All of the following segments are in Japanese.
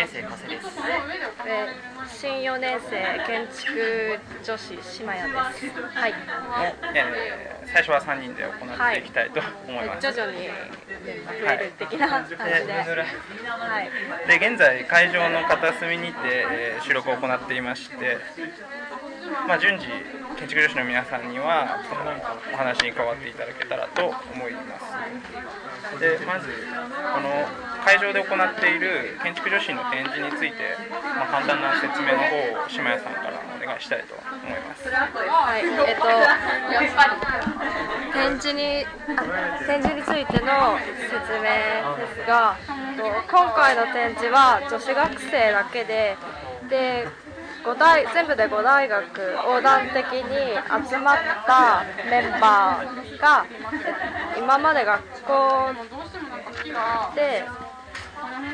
年生加瀬です、えー、新4年生建築女子島谷です。はい。の、えー、最初は3人で行っていきたいと思います、はい、徐々に増える的な感じで、はい、で現在会場の片隅にて、えー、収録を行っていましてまあ、順次建築女子の皆さんにはお話に加わっていただけたらと思います。でまずこの会場で行っている建築女子の展示について、まあ、簡単な説明の方を島谷さんからお願いしたいと思います。はい。えっと展示に展示についての説明ですが今回の展示は女子学生だけでで5大全部で5大学横断的に集まったメンバーが今まで学校で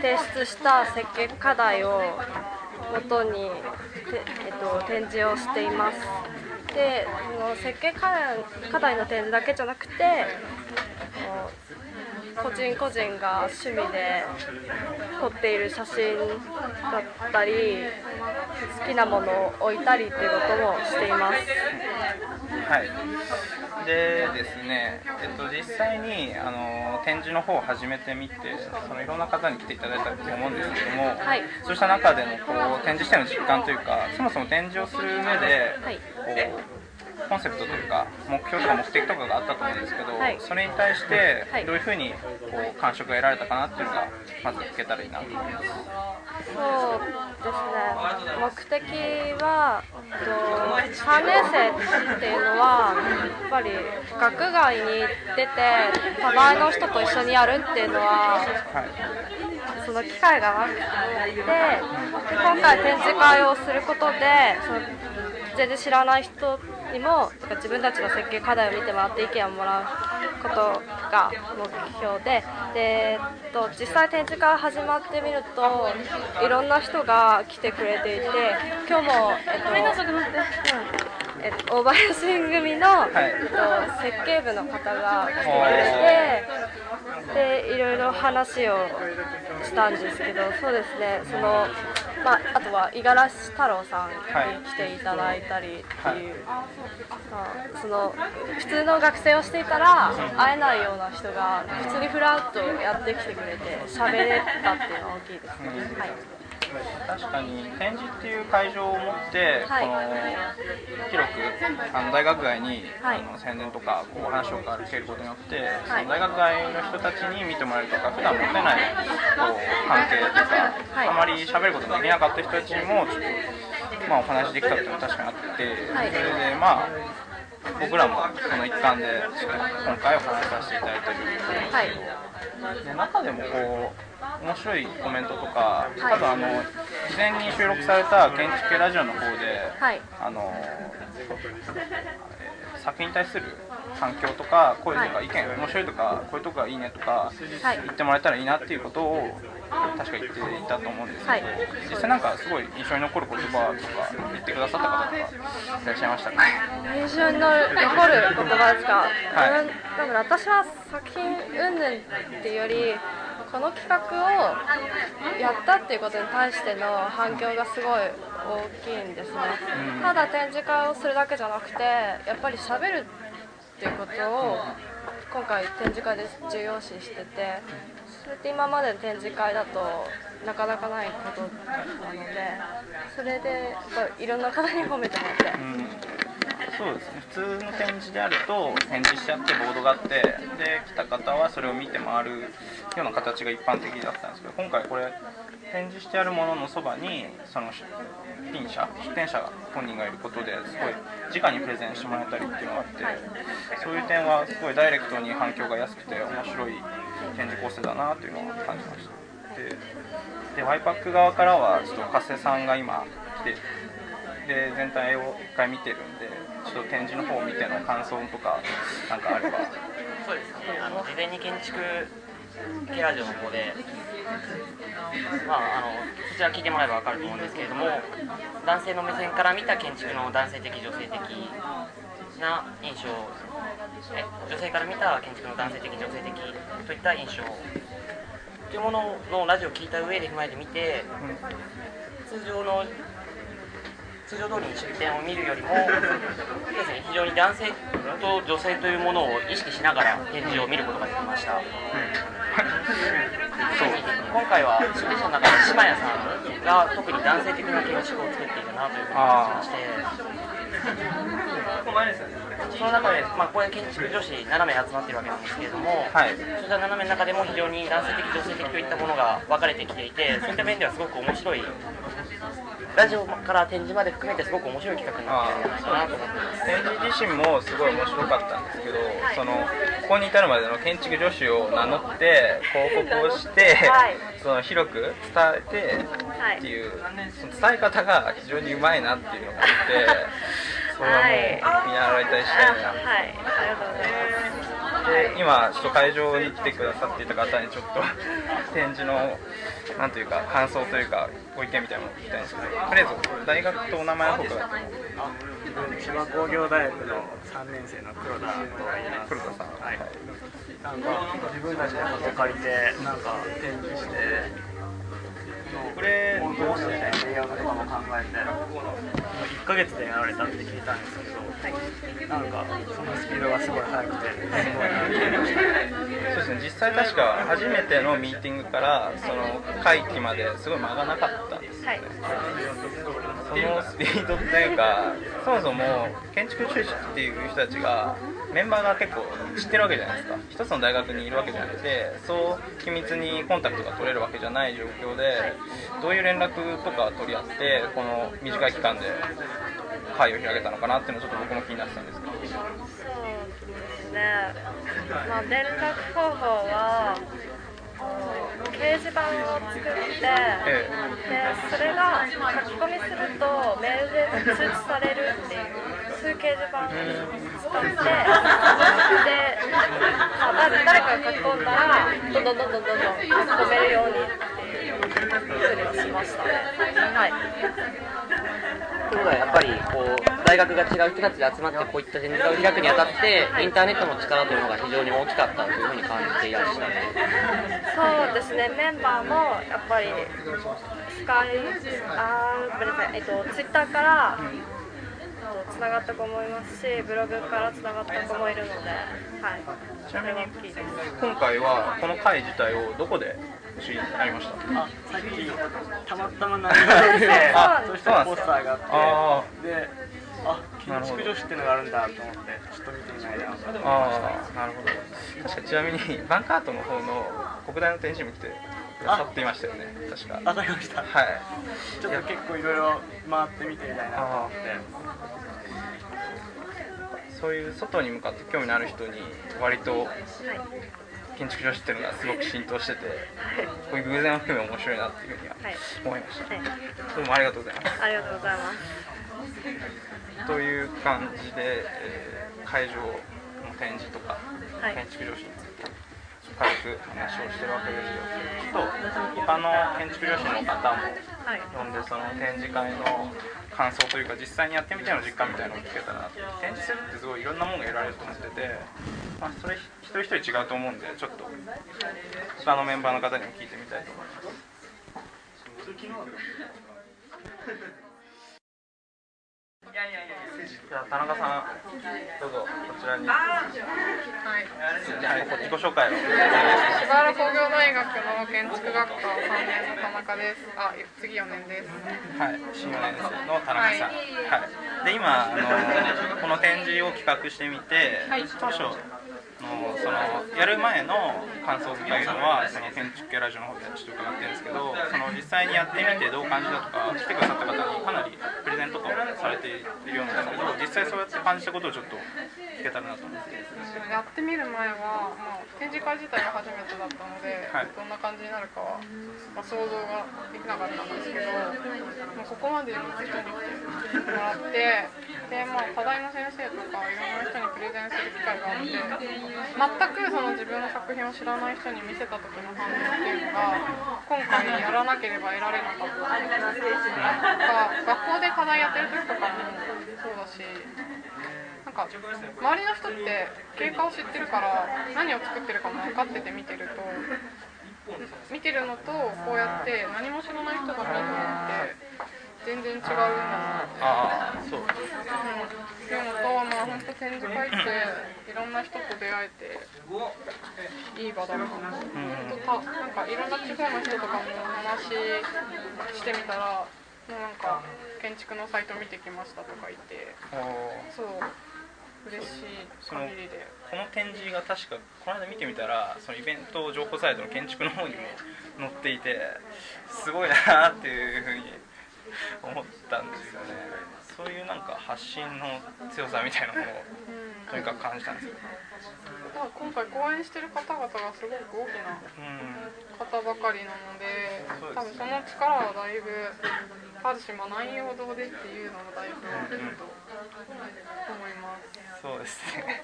提出した設計課題をもとに、えっと、展示をしています。でその設計課題の展示だけじゃなくて個人個人が趣味で撮っている写真だったり好きなものを置いたりっていうこともしています。はい。でですね、えっと、実際にあの展示の方を始めてみてそのいろんな方に来ていただいたと思うんですけども、はい、そうした中でのこう展示しての実感というかそもそも展示をする上で、はい、こうコンセプトというか目標とか目的とかがあったと思うんですけど、はい、それに対してどういうふうにこう感触が得られたかなっていうのがまず聞けたらいいなと思います。そうですね。目的は3年生っていうのはやっぱり学外に出て他前の人と一緒にやるっていうのは、はい、その機会がなくて今回展示会をすることでその全然知らない人にも自分たちの設計課題を見てもらって意見をもらうことが目標ででと実際展示会始まってみるといろんな人が来てくれていて今日も、えっとえっと、大林組の、はい、えっと、設計部の方が来てくれてでいろいろ話をしたんですけどそうですねそのまあ、あとは五十嵐太郎さんに来ていただいたりっていう、はい、まあ、その普通の学生をしていたら会えないような人が普通にふらっとやってきてくれて喋れたっていうのは大きいですね。はい確かに展示っていう会場を持って、はい、この広くあの大学外に、はい、あの宣伝とかこう話を受けることによって、はい、その大学外の人たちに見てもらえるとか普段持てないこう関係とか、あまり喋ることができなかった人たちにもちょっと、まあ、お話できたっていうのは確かにあって、それでまあ僕らもその一環で今回お話しさせていただいてるんですけど、で中でもこう面白いコメントとか、はい、多分あの事前に収録された建築系ラジオの方で、はい、あの作品に対する反響とか声とか意見、面白いとかこういうとこがいいねとか、言ってもらえたらいいなっていうことを確か言っていたと思うんですけど、実際なんかすごい印象に残る言葉とか言ってくださった方とかいらっしゃいましたか？印象に残る言葉ですか、はい、だから私は作品云々っていうよりこの企画をやったっていうことに対しての反響がすごい大きいんですね、ただ展示会をするだけじゃなくてやっぱりしゃべるっていうことを今回展示会で重要視しててそれって今までの展示会だとなかなかないことなのでそれでやっぱいろんな方に褒めてもらって。うんそうですね普通の展示であると展示しちゃってボードがあってで来た方はそれを見て回るような形が一般的だったんですけど今回これ展示してあるもののそばにその出品者出展者本人がいることですごい直にプレゼンしてもらえたりっていうのがあってそういう点はすごいダイレクトに反響が安くて面白い展示構成だなというのを感じました。ででワイパック側からはちょっと加瀬さんが今来てで全体を一回見てるんでちょっと展示の方を見ての感想とかなんかあれば。そうですね。あの事前に建築ケラジオの方でまあ、あのそちら聞いてもらえば分かると思うんですけれども男性の目線から見た建築の男性的女性的な印象え女性から見た建築の男性的女性的といった印象というもののラジオを聞いた上で踏まえてみて、通常の通常通りに出店を見るよりもですね非常に男性と女性というものを意識しながら展示を見ることができました。うんそう。今回は出店者の中で島屋さんが特に男性的な建築を作っているなというふうに感じまして。その中で、まあ、これ建築女子7名集まっているわけなんですけれども、はい、そういった7名の中でも非常に男性的女性的といったものが分かれてきていてそういった面ではすごく面白いラジオから展示まで含めてすごく面白い企画になっているなと思ってます展示自身もすごい面白かったんですけど、そのここに至るまでの建築助手を名乗って広告をして、はい、その広く伝えてっていう、その伝え方が非常にうまいなっていうのがあってそれはもう見習いたいしたいな、はい、ありがとうございます今ちょっと会場に来てくださっていた方にちょっと展示のなんというか感想というかご意見みたいなのを聞きたいんですけどとりあえず大学とお名前の方から千葉工業大学の3年生の黒田と言います黒田さんはい、なんか自分たちで箱借りてなんか展示してこれどうしてレイアウトとかも考えて1か月でやられたって聞いたんですけど、はい、なんかそのスピードがすごい速くてすごい実際確か初めてのミーティングからその会期まですごい間がなかったんですよね、はい、そのスピードっていうかそもそも建築中止っていう人たちがメンバーが結構知ってるわけじゃないですか。一つの大学にいるわけじゃなくてそう緊密にコンタクトが取れるわけじゃない状況でどういう連絡とか取り合ってこの短い期間で会を開けたのかなっていうのをちょっと僕も気になってたんですけどでまあ、連絡方法は掲示板を作って、ええ、でそれが書き込みするとメールで通知されるっていうそういう掲示板を使って、であ誰かが書き込んだらどんどんどんどんどんどん書き込めるようにっていうふうにしました。ね。はいということはやっぱりこう大学が違う人たちで集まってこういった展示会を開くにあたってインターネットの力というのが非常に大きかったというふうに感じていらっしゃるそうですね。メンバーもやっぱりスカイあごめんなさい、えっと、ツイッターからつながった子もいますしブログからつながった子もいるので、はい、ちなみに今回はこの会自体をどこで知りありました。あさっきたまたま何がてあそうしたポスターがあってであ建築女子っていうのがあるんだと思ってちょっと見てみたいなと思いました。あなるほど。確かちなみにバンカートの方の国大の展示も来てさっていましたよね確か。わかりました。はい。ちょっと結構いろいろ回ってみてみたいなと思って。そういう外に向かって興味のある人に割と、はい建築女子っていうのがすごく浸透してて、こういう偶然を含め面白いなっていうふうには思いました、はい、どうもありがとうございます。ありがとうございます。という感じで、えー、会場の展示とか、建築女子について軽く話をしてるわけですよ。と他の建築女子の方も呼んでその展示会の感想というか実際にやってみての実感みたいなのを聞けたら展示するってすごいいろんなものが得られると思ってて、まあ、それ一人一人違うと思うんでちょっと他のメンバーの方にも聞いてみたいと思います。じゃあ田中さんどうぞこちらに。はい。じゃあ自己紹介を。柴原工業大学の建築学科3年の田中です。あ次4年です。はい新4年生の田中さん、はい、はい、で今あのこの展示を企画してみて、はい、当初そのやる前の感想っていうのはその建築系ラジオの方でちょっと伺ってるんですけどその実際にやってみてどう感じたとか来てくださった方にかなりプレゼントとかされているようなんですけど実際そうやって感じたことをちょっと聞けたらなと。思って、うん、やってみる前は、まあ、展示会自体が初めてだったので、はい、どんな感じになるかは、まあ、想像ができなかったんですけど、まあ、ここまでいろんな人に来てもらってで、まあ、課題の先生とかいろんな人にプレゼンする機会があって全くその自分の作品を知らない人に見せた時の反応っていうのが今回やらなければ得られなかったなん。か学校で課題やってる時とかもそうだしなんか周りの人って経過を知ってるから何を作ってるかも分かってて見てると見てるのとこうやって何も知らない人が見るのって全然違うな。ああそう、うん、っていうのとまあ本当展示会っていろんな人と出会えていい場だな。うん、たなんかいろんな地方の人とかも話してみたらもうなんか建築のサイト見てきましたとか言ってそう嬉しい。限りでこの展示が確かこの間見てみたらそのイベント情報サイトの建築の方にも載っていてすごいなっていうふうに思ったんですよね。そういうなんか発信の強さみたいなものをとにかく感じたんですよ。今回講演してる方々がすごく大きな方ばかりなので、うん、多分その力はだいぶあるし、まあ、内容どうでっていうのもだいぶ大きいと思います、そうですね。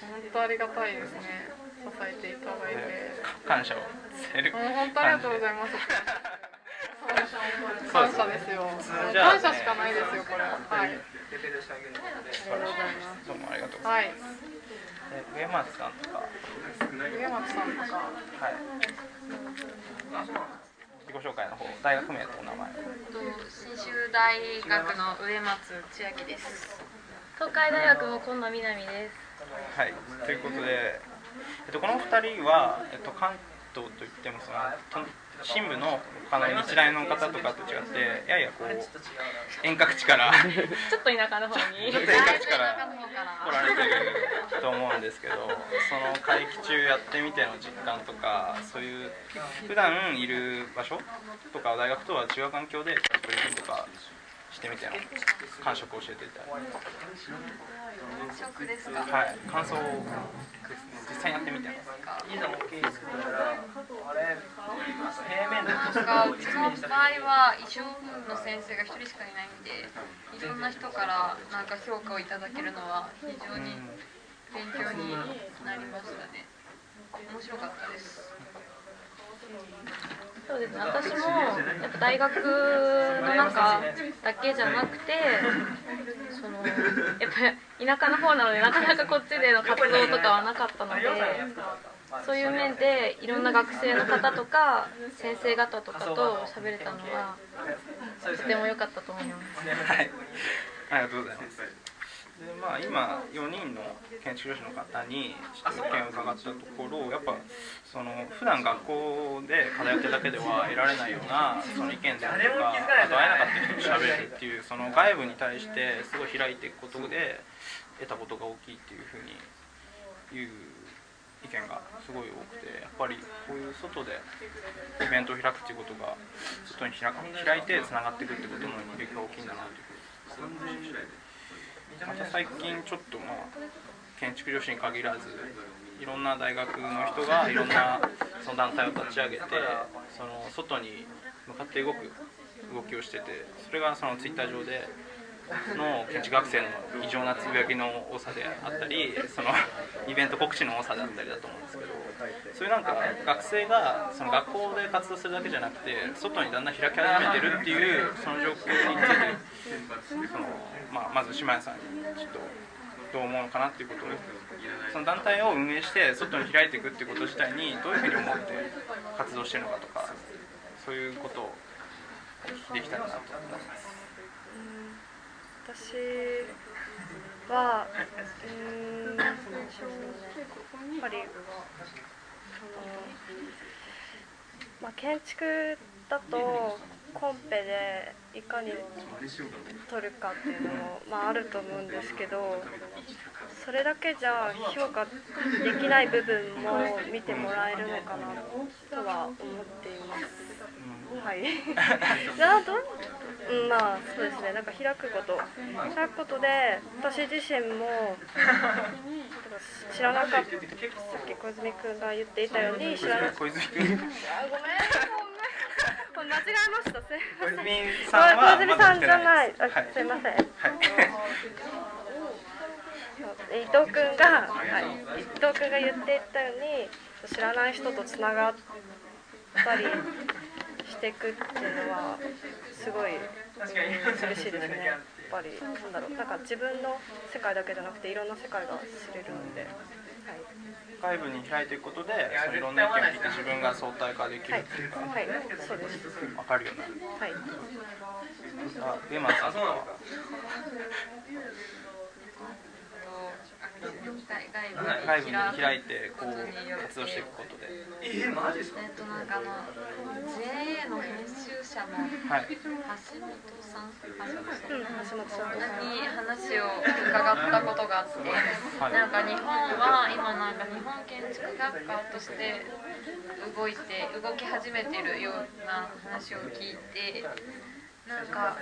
本当ありがたいですね。支えていただいて。感謝を。本当ありがとうございます感謝ですよ。感謝しかないですよ、これ。はい。どうもありがとうございます。はい、上松さんとか。上松さんとか。はい。自己紹介の方、大学名とお名前。信州大学の上松千秋です。東海大学の今野みなみです。はい、ということで、えっと、この二人は、えっと、関東といってもその新部のあの日大の方とかと違ってややこう遠隔地からちょっと田舎の方に。ちょっと遠隔地から来られてると思うんですけどその会期中やってみての実感とかそういう普段いる場所とか大学とは違う環境でプレゼンとかしてみての感触を教えていただいて。感触ですかはい。感想を実際やって。みていざ OK 作ったらあれ平面でなんかうちの場合は衣装の先生が一人しかいないんでいろんな人からなんか評価をいただけるのは非常に勉強になりましたね。面白かったです そうですね。私もやっぱ大学の中だけじゃなくてそのやっぱ田舎の方なのでなかなかこっちでの活動とかはなかったのでそういう面でいろんな学生の方とか先生方とかと喋れたのはとても良かったと思います。はい、ありがとうございます。でまあ、今4人の建築士の方に意見を伺ったところやっぱその普段学校で課題やってるだけでは得られないようなその意見であるとかあと会えなかった人と喋れるっていうその外部に対してすごい開いていくことで得たことが大きいっていうふうに言う意見がすごい多くてやっぱりこういう外でイベントを開くっていうことが外に開いてつながっていくってことの影響が大きいんだなというふうに感じました。また最近ちょっとまあ建築女子に限らずいろんな大学の人がいろんなその団体を立ち上げてその外に向かって動く動きをしててそれがそのツイッター上での建築学生の異常なつぶやきの多さであったりそのイベント告知の多さであったりだと思うんですけどそういうなんか学生がその学校で活動するだけじゃなくて外にだんだん開き始めてるっていうその状況についてその、まあ、まず島屋さんにちょっとどう思うのかなっていうことをその団体を運営して外に開いていくっていうこと自体にどういうふうに思って活動してるのかとかそういうことをできたらなと思います。私はうんやっぱりその、まあ、建築だとコンペでいかに取るかっていうのも、まあ、あると思うんですけどそれだけじゃ評価できない部分も見てもらえるのかなとは思っています。はい。うん、まあそうですね。なんか開くこと。開くことで私自身も知らなかった。さっき小泉君が言っていたように知らなかった。小泉君あごめん。ごめん。間違えました。すいません。小泉さんじゃないあ、すいません、はい、伊藤君が、はい、伊藤君が言っていたように知らない人とつながったりしていくっていうのはすごい、うん、嬉しいですね。やっぱりなんだろうなんか自分の世界だけじゃなくていろんな世界が知れるので。はい。外部に開いていくことでそのいろんな意見を聞いて自分が相対化できるっていう。か、はい、はい、そうです。分かるようになるはい。あ上松さんは？外部に開いてこう活動していくことで。えー、マジですか？えっとなんかあの JA の編集者の橋本さん、橋本さんに話を伺ったことがあって、はい、なんか日本は今なんか日本建築学科として動いて動き始めてるような話を聞いてなんか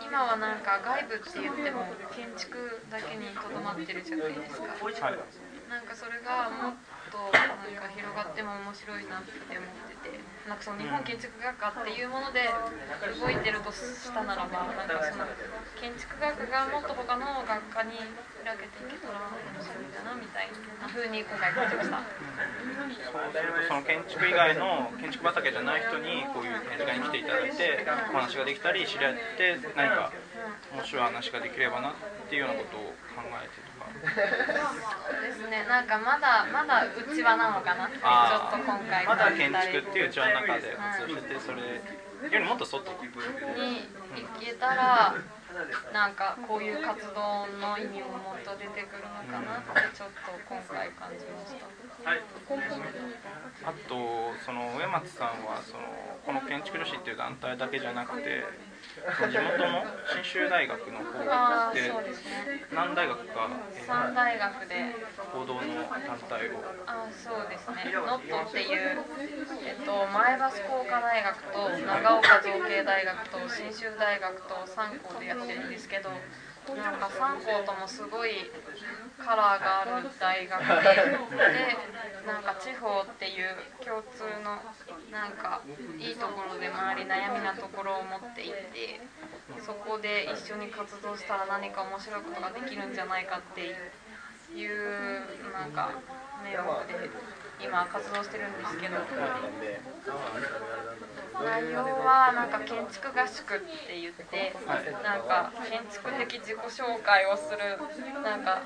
今はなんか外部って言っても建築だけにとどまってるじゃないですか、はい、なんかそれがもっとなんか広がっても面白いなって思っててなんかその日本建築学科っていうもので動いてるとしたならばなんかその建築学がもっと他の学科に開けていけたら面白いんだなみたいなふうに今回感じました。その建築以外の建築畑じゃない人にこういう展示会に来ていただいてお話ができたり知り合って何か面白い話ができればなっていうようなことを考えてとか。そうですね。なんかまだまだうちわなのかなってちょっと今回まだ建築っていううちわの中で活動しててそれよりもっと外に行けたら。なんかこういう活動の意味ももっと出てくるのかなってちょっと今回感じました。はい、あとその上松さんはそのこの建築女子っていう団体だけじゃなくて 地元の信州大学の方で何大学か、3大学で。報道の団体を。あそうですね。ノットっていう、えっと、前橋工科大学と長岡造形大学と信州大学と3校でやってるんですけどなんか3校ともすごいカラーがある大学でなんか地方っていう共通のなんかいいところで周り悩みなところを持っていてそこで一緒に活動したら何か面白いことができるんじゃないかっていうなんか名目で今活動してるんですけど内容はなんか建築合宿って言ってなんか建築的自己紹介をするなんか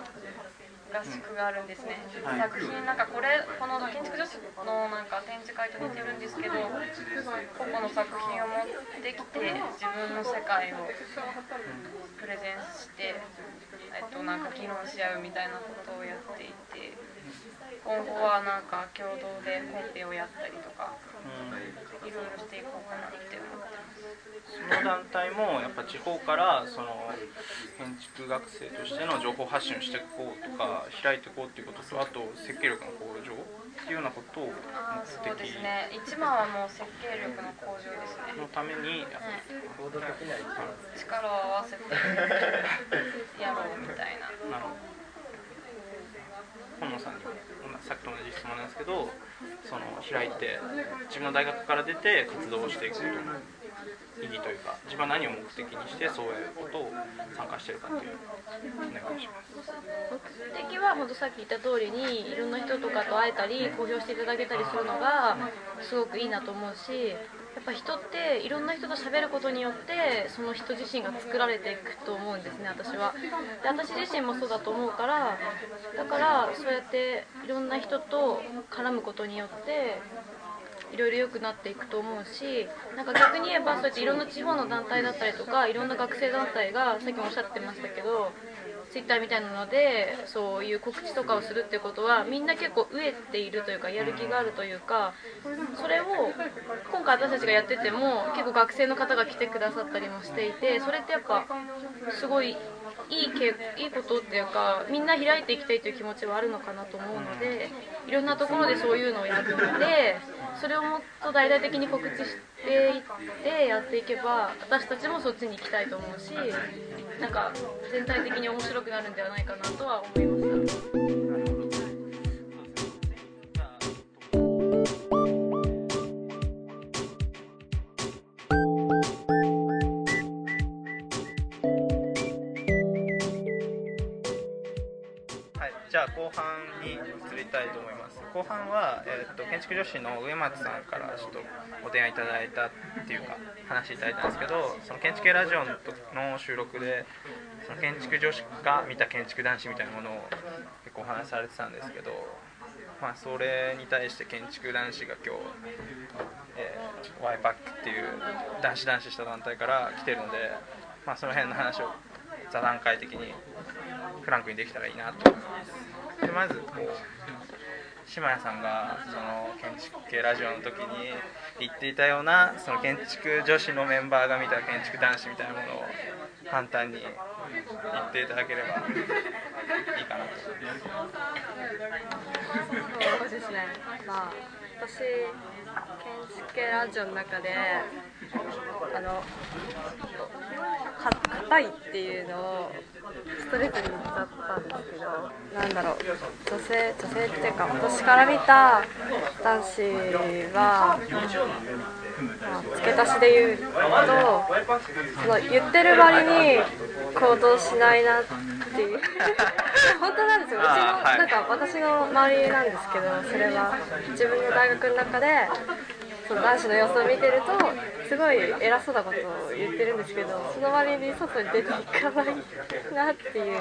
合宿があるんですね、はい、作品なんかこれこの建築女子のなんか展示会と似てるんですけど個々の作品を持ってきて自分の世界をプレゼンして、えっと、なんか議論し合うみたいなことをやっていて今後はなんか共同でコンペをやったりとかいろいろしていこうかなって思ってます。その団体もやっぱ地方からその建築学生としての情報発信をしていこうとか開いていこうっていうこととあと設計力の向上っていうようなことを目的そうですね。一番はもう設計力の向上ですね。のためにやって、うん、力を合わせてやろうみたいな。なるほど本野さんにさっきと同じ質問なんですけどその開いて自分の大学から出て活動をしていくことの意義というか自分は何を目的にしてそういうことを参加してるかっていうお願いします。目的は本当さっき言った通りにいろんな人とかと会えたり公表していただけたりするのがすごくいいなと思うしっぱ人っていろんな人と喋ることによってその人自身が作られていくと思うんですね私は。で私自身もそうだと思うからだからそうやっていろんな人と絡むことによっていろいろ良くなっていくと思うしなんか逆に言えばそうやっていろんな地方の団体だったりとかいろんな学生団体がさっきもおっしゃってましたけどツイッターみたいなのでそういう告知とかをするってことはみんな結構飢えているというかやる気があるというかそれを今回私たちがやってても結構学生の方が来てくださったりもしていてそれってやっぱすごいいいいいことっていうかみんな開いていきたいという気持ちはあるのかなと思うのでいろんなところでそういうのをやってそれをもっと大々的に告知していってやっていけば私たちもそっちに行きたいと思うしなんか全体的に面白くなるんではないかなとは思いました。後半は、えーと、建築女子の上松さんからちょっとご提案いただいたっていうか話いただいたんですけどその建築系ラジオの収録でその建築女子が見た建築男子みたいなものを結構お話しされてたんですけど、まあ、それに対して建築男子が今日、えー、ワイパックっていう男子男子した団体から来てるので、まあ、その辺の話を座談会的にフランクにできたらいいなと思います。でまずこう島谷さんがその建築系ラジオの時に言っていたようなその建築女子のメンバーが見た建築男子みたいなものを簡単に言っていただければいいかなと思います。そうですね。まあ私建築系ラジオの中であの硬いっていうのをストレートに言っちゃったんですけどなんだろう女性女性っていうか私から見た男子は、まあ、付け足しで言うとその言ってる割に行動しないなっていう。本当なんですよ。うちの、なんか私の周りなんですけどそれは自分の大学の中でその男子の様子を見てるとすごい偉そうなことを言ってるんですけどその割に外に出ていかないなっていう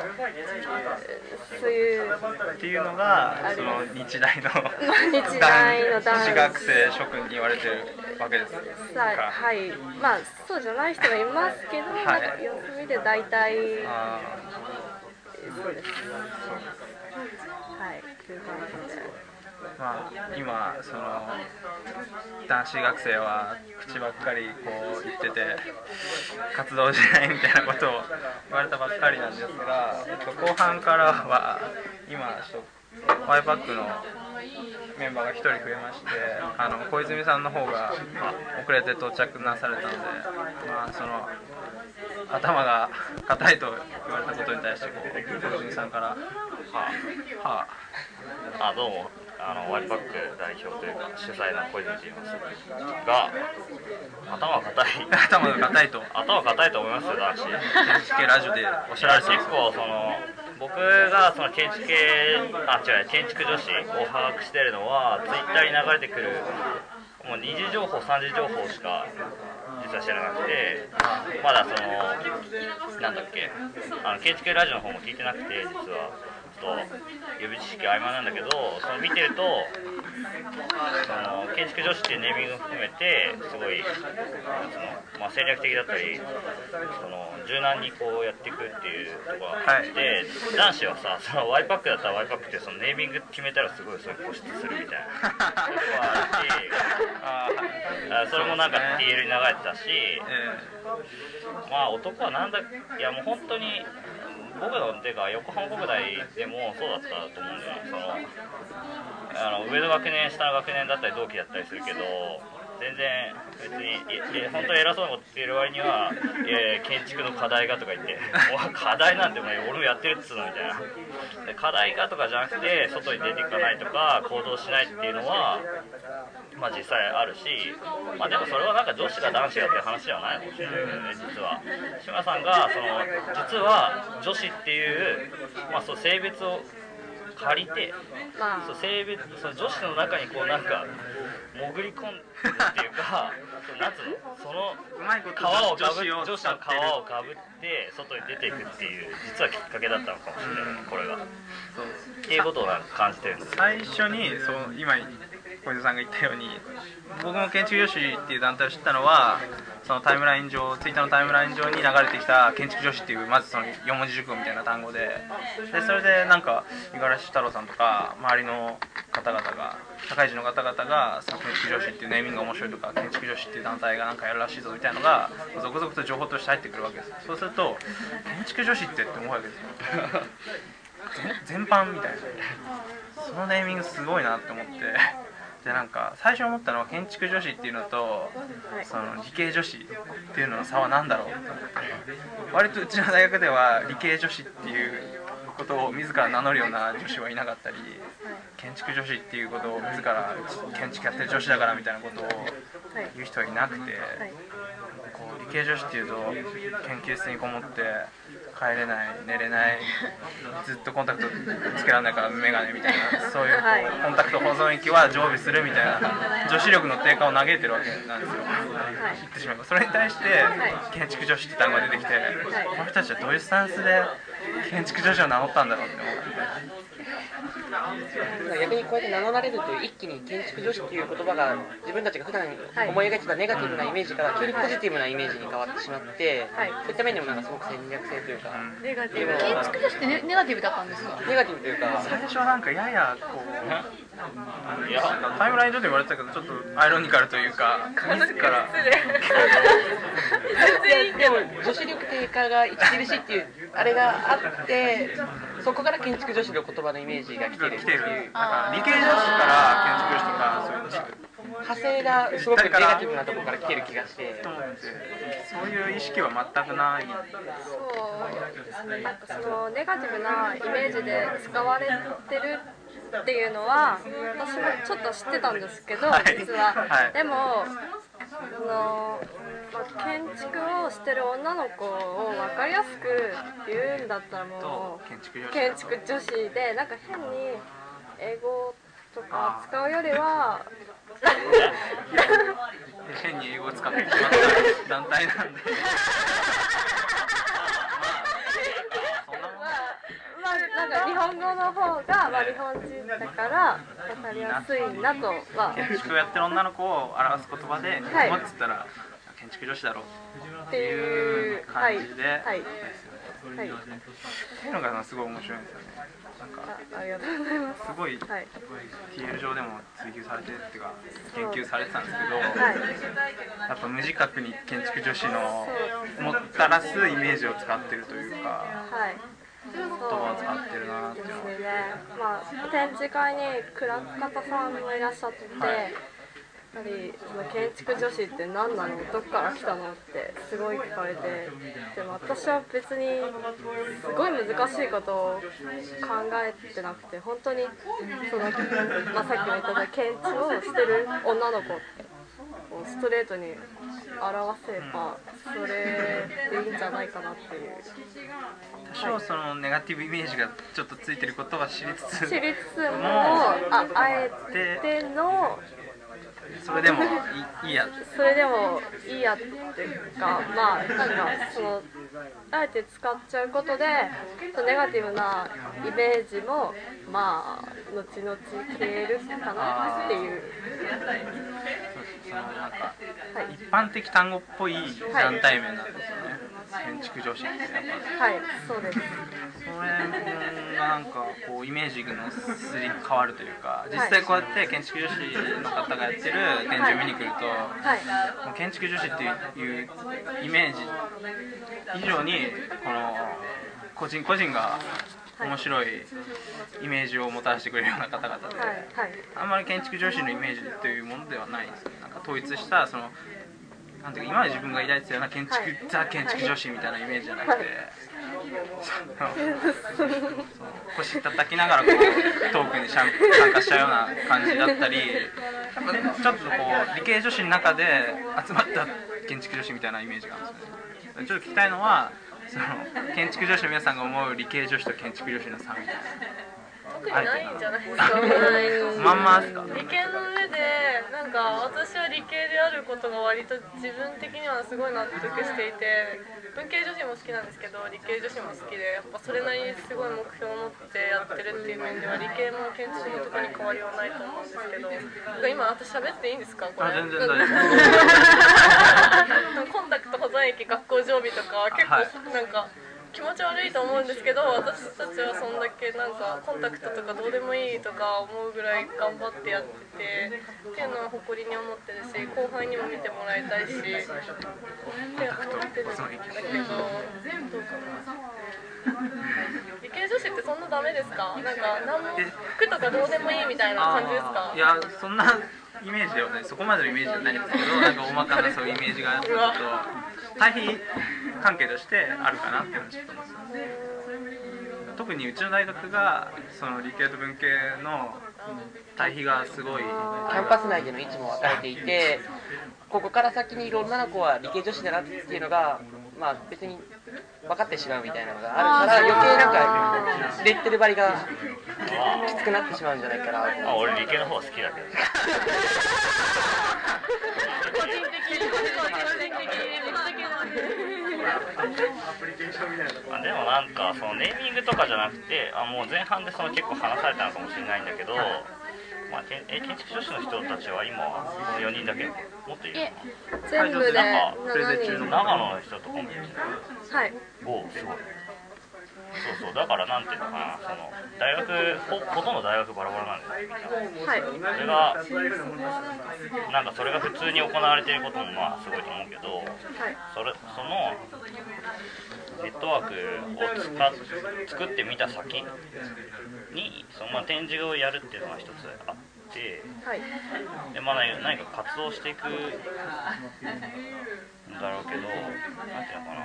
そういうっていうのがその日大の日大の男子。学生諸君に言われてるわけですはい。まあそうじゃない人もいますけど、はい、なんか様子見て大体そうです。はい。という感じで。まあ、今その男子学生は口ばっかりこう言ってて活動しないみたいなことを言われたばっかりなんですが、えっと、後半からは今ちょっとワイパックのメンバーが1人増えましてあの小泉さんの方がま遅れて到着なされたので、まあ、その頭が硬いと言われたことに対してこう小泉さんから「はあ、はあ、あどうも。あのワイパック代表というか主催の小泉と言いますが頭が硬い。頭が硬いと。頭が硬いと思いますよ男子。建築系ラジオでおっしゃられて結構その僕がその建築系あ違う建築女子を把握してるのはツイッターに流れてくるもう二次情報三次情報しか実は知らなくてまだそのなんだっけあの建築系ラジオの方も聞いてなくて実は。と予備知識曖昧なんだけどその見てるとその建築女子っていうネーミングを含めてすごいその、まあ、戦略的だったりその柔軟にこうやっていくっていうところがあって、はい、男子はさそのワイパックだったらワイパックってそのネーミング決めたらすごいそれ固執するみたいな。そういうとこあるしあそれもなんか TL に流れてたし、まあ男はなんだいやもう本当に僕のっていうか横浜国大でもそうだったと思うんだよね。そのあの上の学年下の学年だったり同期だったりするけど全然別にい本当に偉そうなこと言ってる割には「いやいや建築の課題が」とか言って「お課題なんて俺もやってるっつうの」みたいな。課題がとかじゃなくて外に出ていかないとか行動しないっていうのはまあ実際あるしまあでもそれはなんか女子が男子がっていう話ではないかもしれないけどね。実は。志村さんがその実は女子っていうまあそう性別を借りて、まあ、そう性別その女子の中にこうなんか潜り込んでっていうかなんつうの？その皮をかぶ女子の皮をかぶって外に出ていくっていう実はきっかけだったのかもしれない、これが。そう。っていうことをなんか感じてるんです最初にそう今小泉さんが言ったように僕も建築女子っていう団体を知ったのはそのタイムライン上ツイッターのタイムライン上に流れてきた建築女子っていうまずその4文字熟語みたいな単語ででそれでなんか五十嵐太郎さんとか周りの方々が社会人の方々が建築女子っていうネーミングが面白いとか建築女子っていう団体がなんかやるらしいぞみたいなのが続々と情報として入ってくるわけです。そうすると建築女子ってって思うわけですよ。全般みたいな。そのネーミングすごいなって思って。でなんか最初思ったのは建築女子っていうのとその理系女子っていうのの差は何だろうって。割とうちの大学では理系女子っていうことを自ら名乗るような女子はいなかったり建築女子っていうことを自ら建築やってる女子だからみたいなことを言う人はいなくてこう理系女子っていうと研究室にこもって帰れない寝れないずっとコンタクトつけられないから眼鏡みたいなそういうコンタクト保存液は常備するみたいな女子力の低下を嘆いてるわけなんですよ、言ってしまえば。それに対して建築女子って単語が出てきてこの人たちはどういうスタンスで建築女子を名乗ったんだろうって思って。逆にこうやって名乗られると一気に建築女子っていう言葉が自分たちが普段思い描いてたネガティブなイメージから急にポジティブなイメージに変わってしまって、はい、そういった面でもなんかすごく戦略性というか、ネガティブ。建築女子ってネネガティブだったんですか？ネガティブというか。最初はなんかややこういやタイムライン上で言われてたけどちょっとアイロニカルというか自ら。でも女子力低下が著しいっていうあれがあってそこから建築女子の言葉のイメージが来てるっていう。理系女子から建築女子とかそういう派生がすごくネガティブなところから来てる気がして。そういう意識は全くない。そうなんかそのネガティブなイメージで使われてるっていうのは私もちょっと知ってたんですけど、はい、実は、はい、でもその、まあ、建築をしてる女の子を分かりやすく言うんだったらもう建築女子でなんか変に英語とか使うよりは 変に英語を使ってしまった団体なんでまあなんか日本語の方が、まあ、日本人だから分かりやすいなとは。建築をやってる女の子を表す言葉で日本語っつったら、建築女子だろう。っていう感じで、はいはい、はい、っていうのがすごい面白いんですよね。なんかありがとうございます。すごい、はい、TL 上でも追求されてっていうか研究されてたんですけど、はい、やっぱ無自覚に建築女子のもたらすイメージを使ってるというか、はい、言葉を使ってるなっていうのは、ね、まあ、展示会に倉方さんもいらっしゃって、はい。やっぱりその建築女子って何なのどっから来たの？ってすごい聞かれてでも私は別にすごい難しいことを考えてなくて本当にその、まあ、さっきも言った建築をしてる女の子をストレートに表せばそれでいいんじゃないかなっていう。多少そのネガティブイメージがちょっとついてることは知りつつ知りつつもああえてのそれでもいいやそれでもいいやっていうかまあなんかそのあえて使っちゃうことでそのネガティブなイメージもまあ後々消えるかなっていう。そのなんか、はい、一般的単語っぽい団体名なんですよね、はい、建築女子ってやっぱはい。そうです。それがなんかこうイメージのすり変わるというか実際こうやって建築女子の方がやってる展示を見に来ると、はい、建築女子っていうイメージ以上にこの個人個人が面白いイメージをもたらしてくれるような方々で、あんまり建築女子のイメージというものではないですね。なんか統一したそのなんていうか今まで自分が抱いてたような建築、ザ建築女子みたいなイメージじゃなくて、腰叩きながらこうトークに参加しちゃうような感じだったりちょっとこう理系女子の中で集まった建築女子みたいなイメージがあるんですね。ちょっと聞きたいのはその建築女子の皆さんが思う理系女子と建築女子の差みたいな。特にないんじゃないですかまんまですか。理系の上でなんか私は理系であることが割と自分的にはすごい納得していて文系女子も好きなんですけど理系女子も好きでやっぱそれなりにすごい目標を持ってやってるっていう面では理系も建築も特に変わりはないと思うんですけど今私喋っていいんですか？これ。全然大丈夫。コンタクト保存液学校常備とか結構なんか、気持ち悪いと思うんですけど私たちはそんだけなんかコンタクトとかどうでもいいとか思うぐらい頑張ってやっててっていうのは誇りに思ってるし後輩にも見てもらいたいしって思ってるんだけどどうかな理系女子ってそんなダメですか？なんか何も服とかどうでもいいみたいな感じですか？いやそんなイメージではない。そこまでのイメージじゃないんですけどなんか大まかなそういうイメージがちょっと対比関係としてあるかなっていうのはちょっと思います。特にうちの大学がその理系と文系の対比がすごい。キャンパス内での位置も分かれていてここから先にいる女の子は理系女子だなっていうのがまあ別に分かってしまうみたいなのがあるから余計なんかレッテル張りがきつくなってしまうんじゃないかなあ俺理系の方好きだけど 個人的に個人的にまあ、でもなんかそのネーミングとかじゃなくてあもう前半でその結構話されたのかもしれないんだけど、まあ、けえ建築女子の人たちは今この4人だけもっといる全部でなんか7人。長野の人とかもいる。はい。おすごいそうそうだからなんていうのかな。その大学ほほとんど大学バラバラなんですよ。みんなはいそれがなんかそれが普通に行われていることもまあすごいと思うけどはいそれそのネットワークを使っ作ってみた先にそのまあ展示をやるっていうのが一つあってはいでまあ何か活動していくんだろうけどなんていうのかな。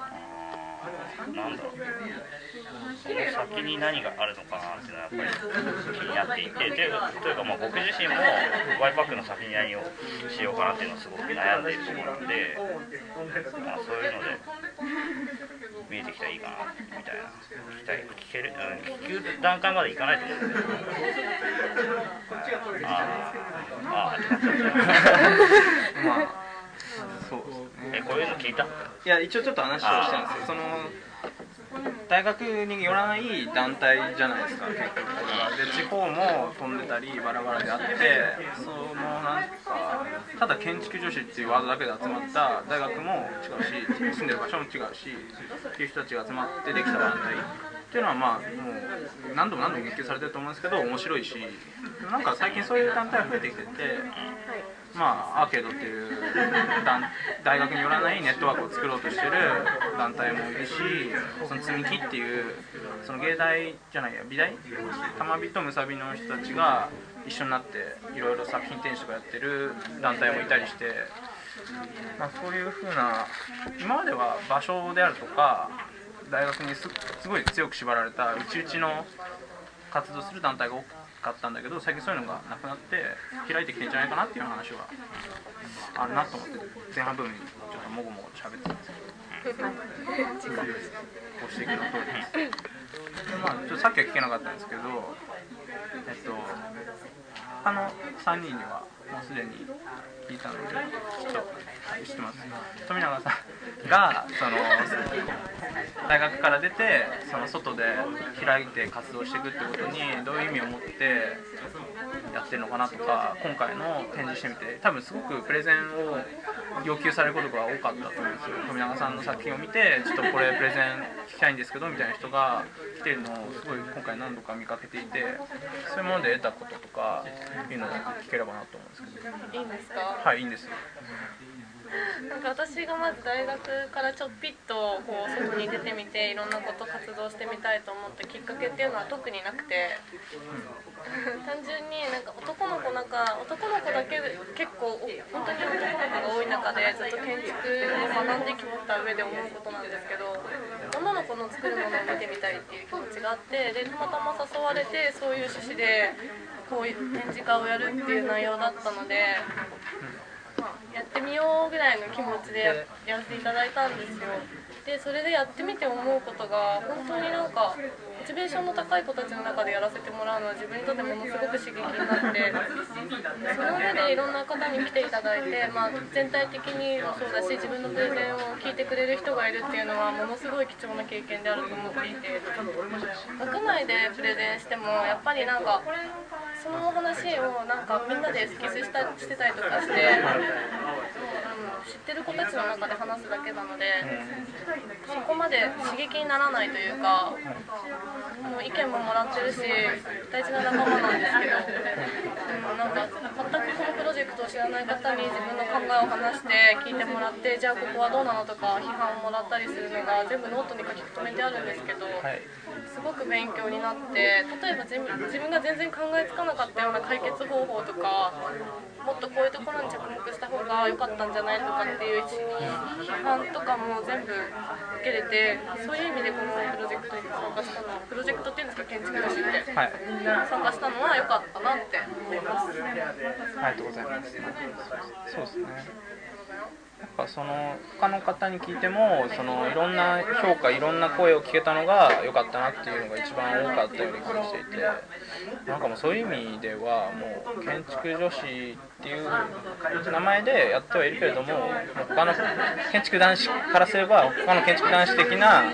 あーなんだろうその先に何があるのかなっていうのはやっぱり気になっていて。でというかまあ僕自身もワイパックの先に何をしようかなっていうのをすごく悩んでいるところなんで、まあ、そういうので見えてきたらいいかなみたいな。聞きたい。聞ける、うん、聞く段階までいかないと思う。んですけどあーあーってなっちゃったまあえこういうの聞いたいや一応ちょっと話をしたんですよ。その大学によらない団体じゃないですか結局。これはで地方も飛んでたりバラバラであってそのなんかただ建築女子っていうワードだけで集まった大学も違うし住んでる場所も違うしっていう人たちが集まってできた団体っていうのはまあもう何度も何度も言及されてると思うんですけど面白いしなんか最近そういう団体が増えてきててまあアーケードっていう大学によらないネットワークを作ろうとしてる団体もいるしその積み木っていうその芸大じゃないや美大玉美とむさびの人たちが一緒になっていろいろ作品展示とかやってる団体もいたりして、まあ、そういうふうな今までは場所であるとか大学にすごい強く縛られた内々の活動する団体が多くかったんだけど最近そういうのがなくなって開いてきてんじゃないかなっていう話はあるなと思って前半部分にちょっともごもごと喋ってたんですけど。ご指摘の通り。ですでまあちょっとさっきは聞けなかったんですけどえっと他の3人にはもうすでに聞いたのでちょっとしてます富永さんがその大学から出てその外で開いて活動していくってことにどういう意味を持ってやってるのかなとか今回の展示してみて多分すごくプレゼンを要求されることが多かったと思うんですよ富永さんの作品を見てちょっとこれプレゼン聞きたいんですけどみたいな人が来てるのをすごい今回何度か見かけていてそういうもので得たこととかいうのを聞ければなと思うんですけど。いいんですか？はいいいんですよ なんか私がまず大学からちょっぴっとこう外に出てみていろんなこと活動してみたいと思ったきっかけっていうのは特になくて単純になんか男の子なんか男の子だけ結構本当に男の子が多い中でずっと建築を学んできた上で思うことなんですけど女の子の作るものを見てみたいっていう気持ちがあってでたまたま誘われてそういう趣旨でこう展示会をやるっていう内容だったので。まあやってみようぐらいの気持ちでやらせていただいたんですよ。でそれでやってみて思うことが本当になんかモチベーションの高い子たちの中でやらせてもらうのは自分にとってものすごく刺激になってその上でいろんな方に来ていただいて、まあ、全体的にもそうだし自分のプレゼンを聞いてくれる人がいるっていうのはものすごい貴重な経験であると思っていて学内でプレゼンしてもやっぱりなんかその話をなんかみんなでエスキスしたしてたりとかして。知ってる子たちの中で話すだけなので、そこまで刺激にならないというか、もう意見ももらってるし、大事な仲間なんですけど、うん、なんか全くこのプロジェクトを知らない方に自分の考えを話して聞いてもらって、じゃあここはどうなのとか批判をもらったりするのが全部ノートに書き留めてあるんですけど。すごく勉強になって例えば自分が全然考えつかなかったような解決方法とかもっとこういうところに着目した方が良かったんじゃないとかっていう批判とかも全部受けれてそういう意味でこのプロジェクトに参加したのプロジェクトっていうんですか建築士って、はい、参加したのは良かったなって思います。ありがとうございます。そうですね。やっぱその他の方に聞いてもそのいろんな評価いろんな声を聞けたのが良かったなっていうのが一番多かったように感じていてなんかもうそういう意味ではもう建築女子っていう名前でやってはいるけれども他の建築男子からすれば他の建築男子的な、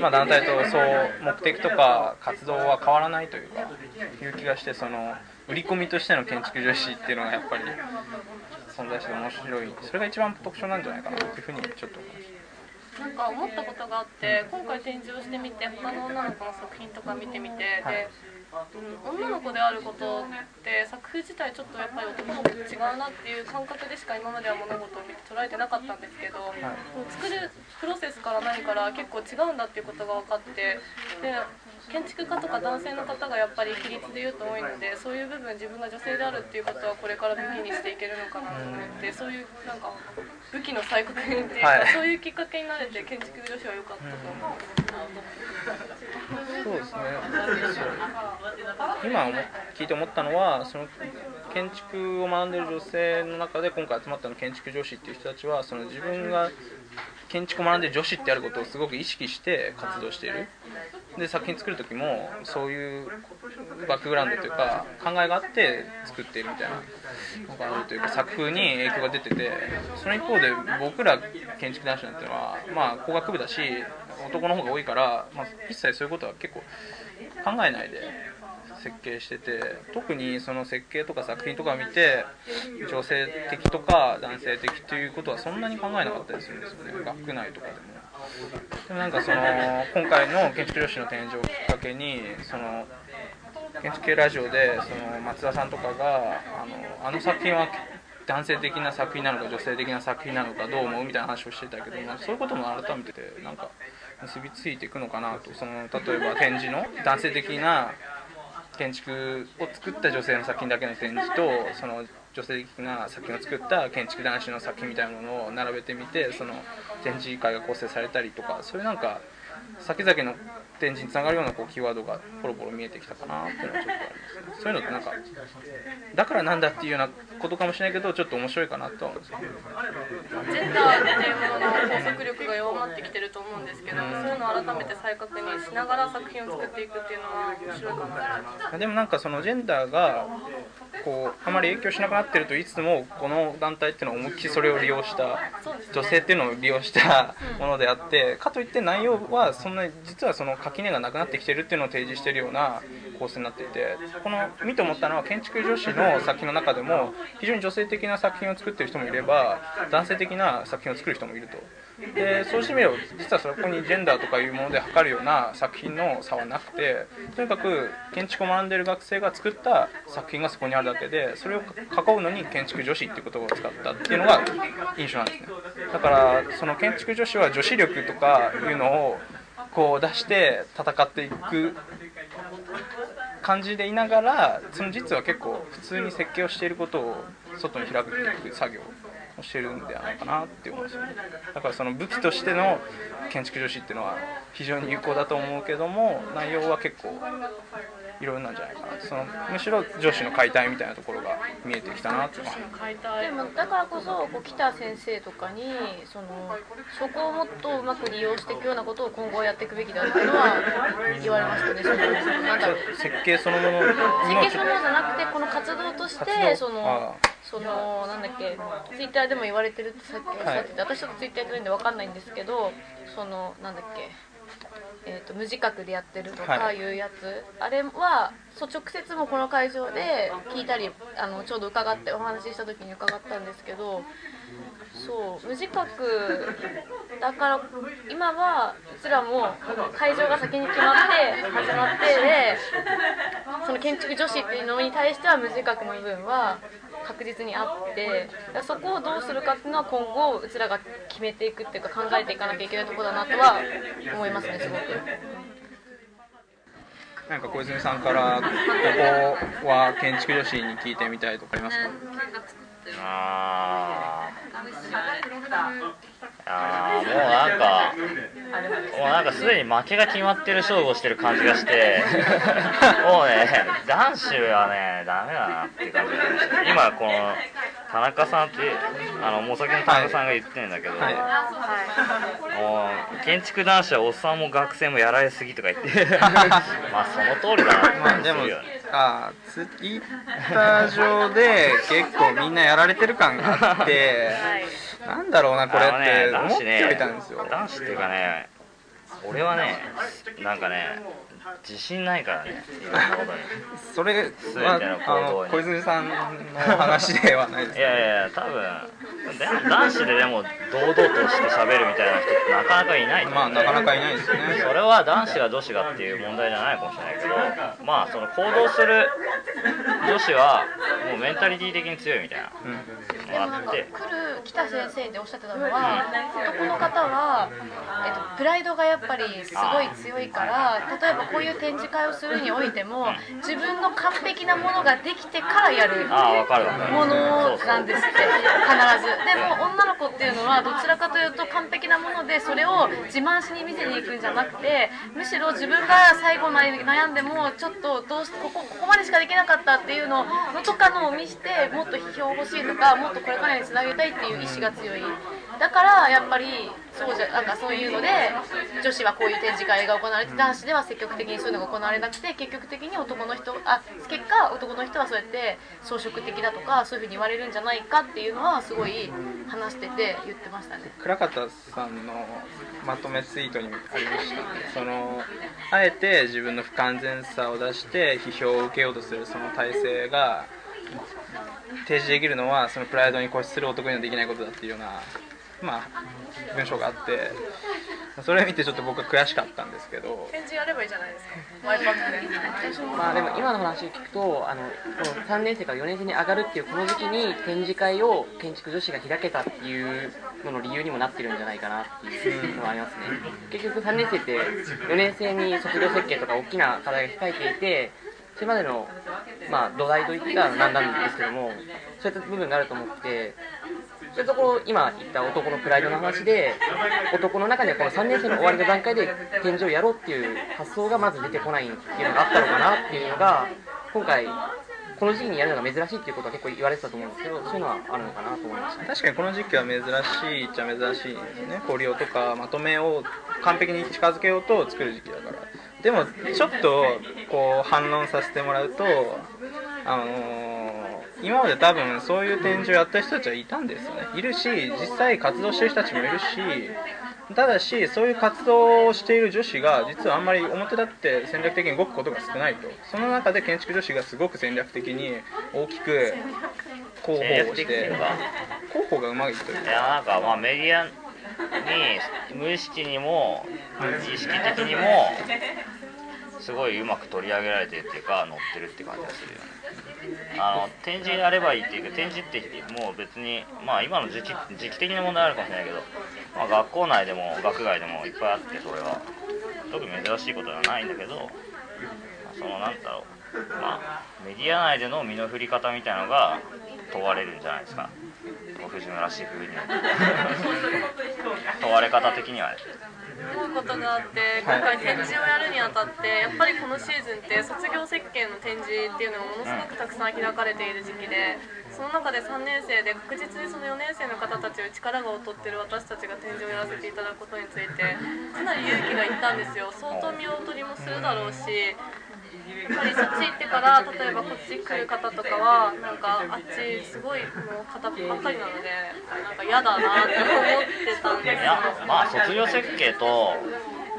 まあ、団体とそう目的とか活動は変わらないというかいう気がしてその売り込みとしての建築女子っていうのがやっぱり存在して面白いそれが一番特徴なんじゃないかなというふうにちょっと思いました。なんか思ったことがあって今回展示をしてみて他の女の子の作品とか見てみて、はい、で女の子であることって作風自体ちょっとやっぱり男の子と違うなっていう感覚でしか今までは物事を見て捉えてなかったんですけど、はい、もう作るプロセスから何から結構違うんだっていうことが分かってで建築家とか男性の方がやっぱり比率で言うと多いのでそういう部分自分が女性であるっていうことはこれから武器にしていけるのかなと思ってそういうなんか武器の再確認っていうか、はい、そういうきっかけになれて建築女子は良かったと思う。そうですね今聞いて思ったのはその建築を学んでいる女性の中で今回集まったの建築女子っていう人たちはその自分が建築学んで女子ってあることをすごく意識して活動している。で作品作る時もそういうバックグラウンドというか考えがあって作っているみたいなのがあるというか作風に影響が出ててその一方で僕ら建築男子なんていうのはまあ工学部だし男の方が多いから、まあ、一切そういうことは結構考えないで設計してて特にその設計とか作品とか見て女性的とか男性的ということはそんなに考えなかったりするんですよね。学内とかでも。でもなんかその今回の建築女子の展示をきっかけにその建築系ラジオでその松田さんとかがあのあの作品は男性的な作品なのか女性的な作品なのかどう思う？みたいな話をしてたけどもそういうことも改めててなんか結びついていくのかなと。その例えば展示の男性的な建築を作った女性の作品だけの展示とその女性的な作品を作った建築男子の作品みたいなものを並べてみてその展示会が構成されたりとかそういうなんか先々の展示につながるようなこうキーワードがポロポロ見えてきたかなっていうのはちょっとあります、そういうのってなんかだからなんだっていうようなことかもしれないけどちょっと面白いかなとは思うんですよジェンダーっていうものの拘束力が弱まってきてると思うんですけど、そういうのを改めて再確認しながら作品を作っていくっていうのは面白いかなでもなんかそのジェンダーがこうあまり影響しなくなってると言いつつもこの団体っていうのは思いっきりそれを利用した女性っていうのを利用したものであってかといって内容はそんな実はその垣根がなくなってきてるっていうのを提示してるような構成になっていてこの見て思ったのは建築女子の作品の中でも非常に女性的な作品を作ってる人もいれば男性的な作品を作る人もいると。でそうしてみれば実はそこにジェンダーとかいうもので測るような作品の差はなくてとにかく建築を学んでいる学生が作った作品がそこにあるだけでそれを囲うのに建築女子っていう言葉を使ったっていうのが印象なんですねだからその建築女子は女子力とかいうのをこう出して戦っていく感じでいながらその実は結構普通に設計をしていることを外に開くっていう作業をしてるんではないかなって思うんですよね。だからその武器としての建築女子っていうのは非常に有効だと思うけども内容は結構いろいろなんじゃないかな。そのむしろ女子の解体みたいなところが見えてきたなってでもだからこそこう北先生とかにそのそこをもっとうまく利用していくようなことを今後やっていくべきだっていうのは言われましたね。そのなんだろう設計そのもの設計そのものじゃなくてこの活動としてそのそのなんだっけツイッターでも言われてるってさっきおっしゃってて、はい、私ちょっとツイッターやってないんで分かんないんですけどそのなんだっけえーと、無自覚でやってるとかい。うやつ、はい、あれはそう直接もこの会場で聞いたりあのちょうど伺ってお話しした時に伺ったんですけどそう無自覚だから今はうちらも会場が先に決まって始まってでその建築女子っていうのに対しては無自覚の部分は確実にあってそこをどうするかっていうのは今後うちらが決めていくっていうか考えていかなきゃいけないとこだなとは思いますねすごく。なんか小泉さんからここは建築女子に聞いてみたいとかありますか？ああもうなんかもうなんかすでに負けが決まってる勝負をしてる感じがして もうね男子はねダメだなっていう感じが今この田中さんってあのもう先の田中さんが言ってるんだけど、はい。はい、もう建築男子はおっさんも学生もやられすぎとか言って まあその通りだなって感じするよね、あツイッター上で結構みんなやられてる感があって、はい、なんだろうなこれって思っておいたんですよ、男子っていうかね俺はねなんかね自信ないからね。それは小泉さんの話ではないです、ね、いやいや多分。男子ででも堂々として喋るみたいな人ってなかなかいない。まあなかなかいないですよね。それは男子が女子がっていう問題じゃないかもしれないけどまあその行動する女子はもうメンタリティー的に強いみたいな。のがあって、うん、来る北先生でおっしゃってたのは男の方は、えっと、プライドがやっぱりすごい強いから例えばこういう展示会をするにおいても自分の完璧なものができてからやるものなんですって必ず。でも女の子っていうのはどちらかというと完璧なものでそれを自慢しに見せに行くんじゃなくてむしろ自分が最後まで悩んでもちょっとどうしてここここまでしかできなかったっていうのとかのを見してもっと批評欲しいとかもっとこれからにつなげたいっていう意志が強い。だからやっぱりそうじゃなんかそういうので女子はこういう展示会が行われて男子では積極的にそういうのが行われなくて結局的に男の人あ結果男の人はそうやって装飾的だとかそういうふうに言われるんじゃないかっていうのはすごい話してて言ってましたね。倉方さんのまとめツイートにありましたね。そのあえて自分の不完全さを出して批評を受けようとするその体制が提示できるのはそのプライドに固執する男にはできないことだっていうようなまあ、文章があってそれを見てちょっと僕は悔しかったんですけど。展示やればいいじゃないですか。ワイパッで。まあでも今の話を聞くとあの3年生から4年生に上がるっていうこの時期に展示会を建築女子が開けたっていうのの理由にもなってるんじゃないかなっていうのはありますね。結局3年生って4年生に卒業設計とか大きな課題が控えていてそれまでの、まあ、土台といったらなんなんですけどもそういった部分があると思ってそういうところ今言った男のプライドの話で男の中にはこの3年生の終わりの段階で展示をやろうっていう発想がまず出てこないっていうのがあったのかなっていうのが今回この時期にやるのが珍しいっていうことは結構言われてたと思うんですけどそういうのはあるのかなと思いました。確かにこの時期は珍しいっちゃ珍しいですね。フォリオとかまとめを完璧に近づけようと作る時期だから。でもちょっとこう反論させてもらうとあのー今まで多分そういう展示をやった人たちはいたんですよね。いるし実際活動してる人たちもいるしただしそういう活動をしている女子が実はあんまり表立って戦略的に動くことが少ないと。その中で建築女子がすごく戦略的に大きく広報をして広報がうまいという。かいやなんかまあメディアに無意識にも意識的にもすごいうまく取り上げられてるっていうか載ってるって感じがするよね。あの展示やればいいっていうか展示ってもう別にまあ今の時期時期的な問題あるかもしれないけど、まあ、学校内でも学外でもいっぱいあってそれは。特に珍しいことではないんだけど、まあ、そのなんだろう。まあメディア内での身の振り方みたいなのが問われるんじゃないですか藤村シェフに問われ方的には。思うことがあって今回展示をやるにあたってやっぱりこのシーズンって卒業設計の展示っていうのがものすごくたくさん開かれている時期でその中で3年生で確実にその4年生の方たちを力が劣ってる私たちが展示をやらせていただくことについてかなり勇気がいったんですよ。相当見劣りもするだろうしぱりそっち行ってから例えばこっち来る方とかはなんかあっちすごいもう片ばっかりなのでなんか嫌だなって思ってたんですいやまあ卒業設計と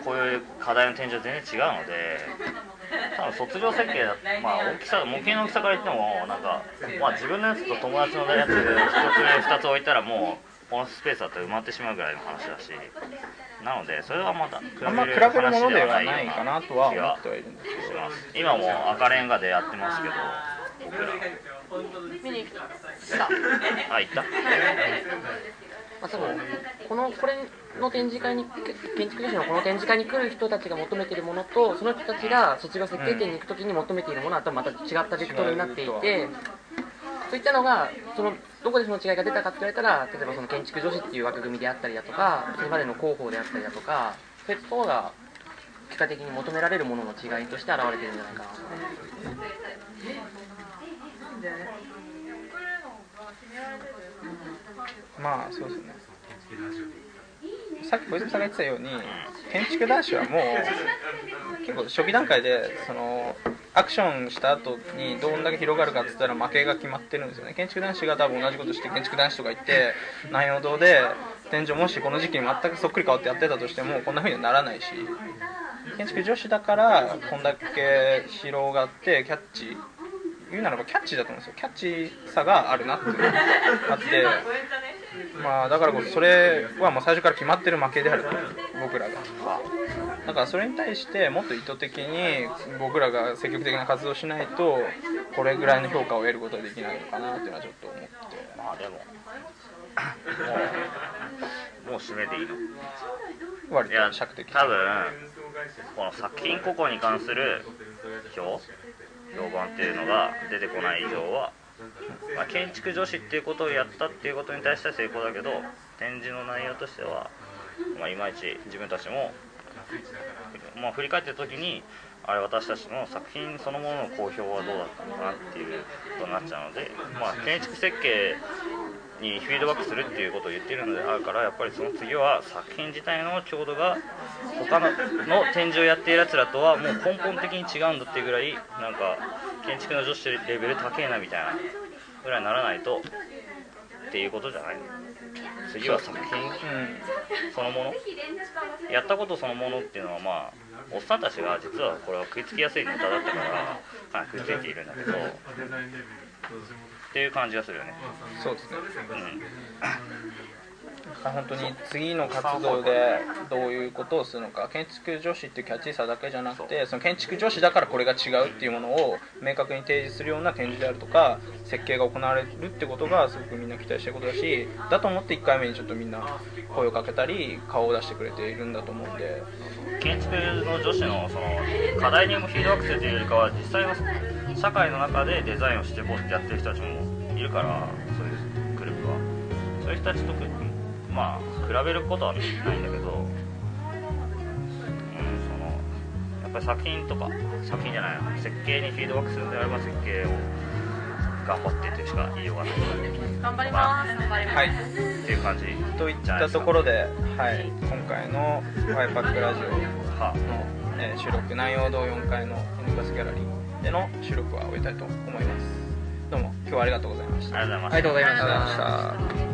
こういう課題の展示は全然違うので多分卒業設計だまあ大きさ模型の大きさから言ってもなんかまあ自分のやつと友達のやつ1つ目2つ置いたらもうこのスペースだと埋まってしまうぐらいの話だし。なのでそれはまだ比べる話ではないかなとは思ってはいるんですけど。今も赤レンガでやってますけど。僕ら見に行ったあ行った。まあ、多分このこれの展示会に建築女子のこの展示会に来る人たちが求めているものとその人たちが卒業設計展に行くときに求めているものは多分また違ったベクトルになっていてそういったのがそのどこでその違いが出たかって言われたら例えばその建築女子っていう枠組みであったりだとかそれまでの広報であったりだとかそういったものが結果的に求められるものの違いとして現れてるんじゃないかなと。まあそうですねさっき小泉さんが言ってたように建築男子はもう結構初期段階でそのアクションした後にどんだけ広がるかって言ったら負けが決まってるんですよね。建築男子が多分同じことして建築男子とか行って南陽堂で天井もしこの時期に全くそっくり変わってやってたとしてもこんな風にはならないし。建築女子だからこんだけ広がってキャッチ言うならばキャッチだと思うんですよ。キャッチさがあるなっていうのがあって。まあだからこそそれはもう最初から決まってる負けである僕らが。だからそれに対してもっと意図的に僕らが積極的な活動しないとこれぐらいの評価を得ることができないのかなっていうのはちょっと思って。まあでも。もうもう締めていいの？割と尺的多分この作品個々に関する評評判っていうのが出てこない以上は、まあ、建築女子っていうことをやったっていうことに対しては成功だけど展示の内容としては、まあ、いまいち自分たちも、まあ、振り返ってた時にあれ私たちの作品そのものの好評はどうだったのかなっていうことになっちゃうので、まあ、建築設計にフィードバックするっていうことを言ってるのであるからやっぱりその次は作品自体の強度が他のの展示をやっているやつらとはもう根本的に違うんだっていうぐらいなんか建築の女子レベル高えなみたいなぐらいにならないとっていうことじゃない。次は作品。そのもの。やったことそのものっていうのはまあおっさんたちが実はこれは食いつきやすいネタだったからかなり食いついているんだけどっていう感じがするよね。そうですね、うん、本当に次の活動でどういうことをするのか建築女子っていうキャッチーさだけじゃなくてその建築女子だからこれが違うっていうものを明確に提示するような展示であるとか設計が行われるってことがすごくみんな期待してることだしだと思って1回目にちょっとみんな声をかけたり顔を出してくれているんだと思うんで建築の女子のその課題にもフィードバックするというよりかは実際の社会の中でデザインをしていこうってやってる人たちもいるからそういうグループは。そういう人たちとまあ比べることはないんだけど、うん、そのやっぱり作品とか作品じゃない設計にフィードバックするのであれば設計を頑張ってというしか言いようがない。頑張ります。頑張ります、はい、っていう感じ。といったところで、はい、今回の「ワイパックラジオの」えー、収録南陽堂4階のユニバスギャラリーでの収録は終えたいと思います。どうも今日はありがとうございました。ありがとうございました。ありがとうございました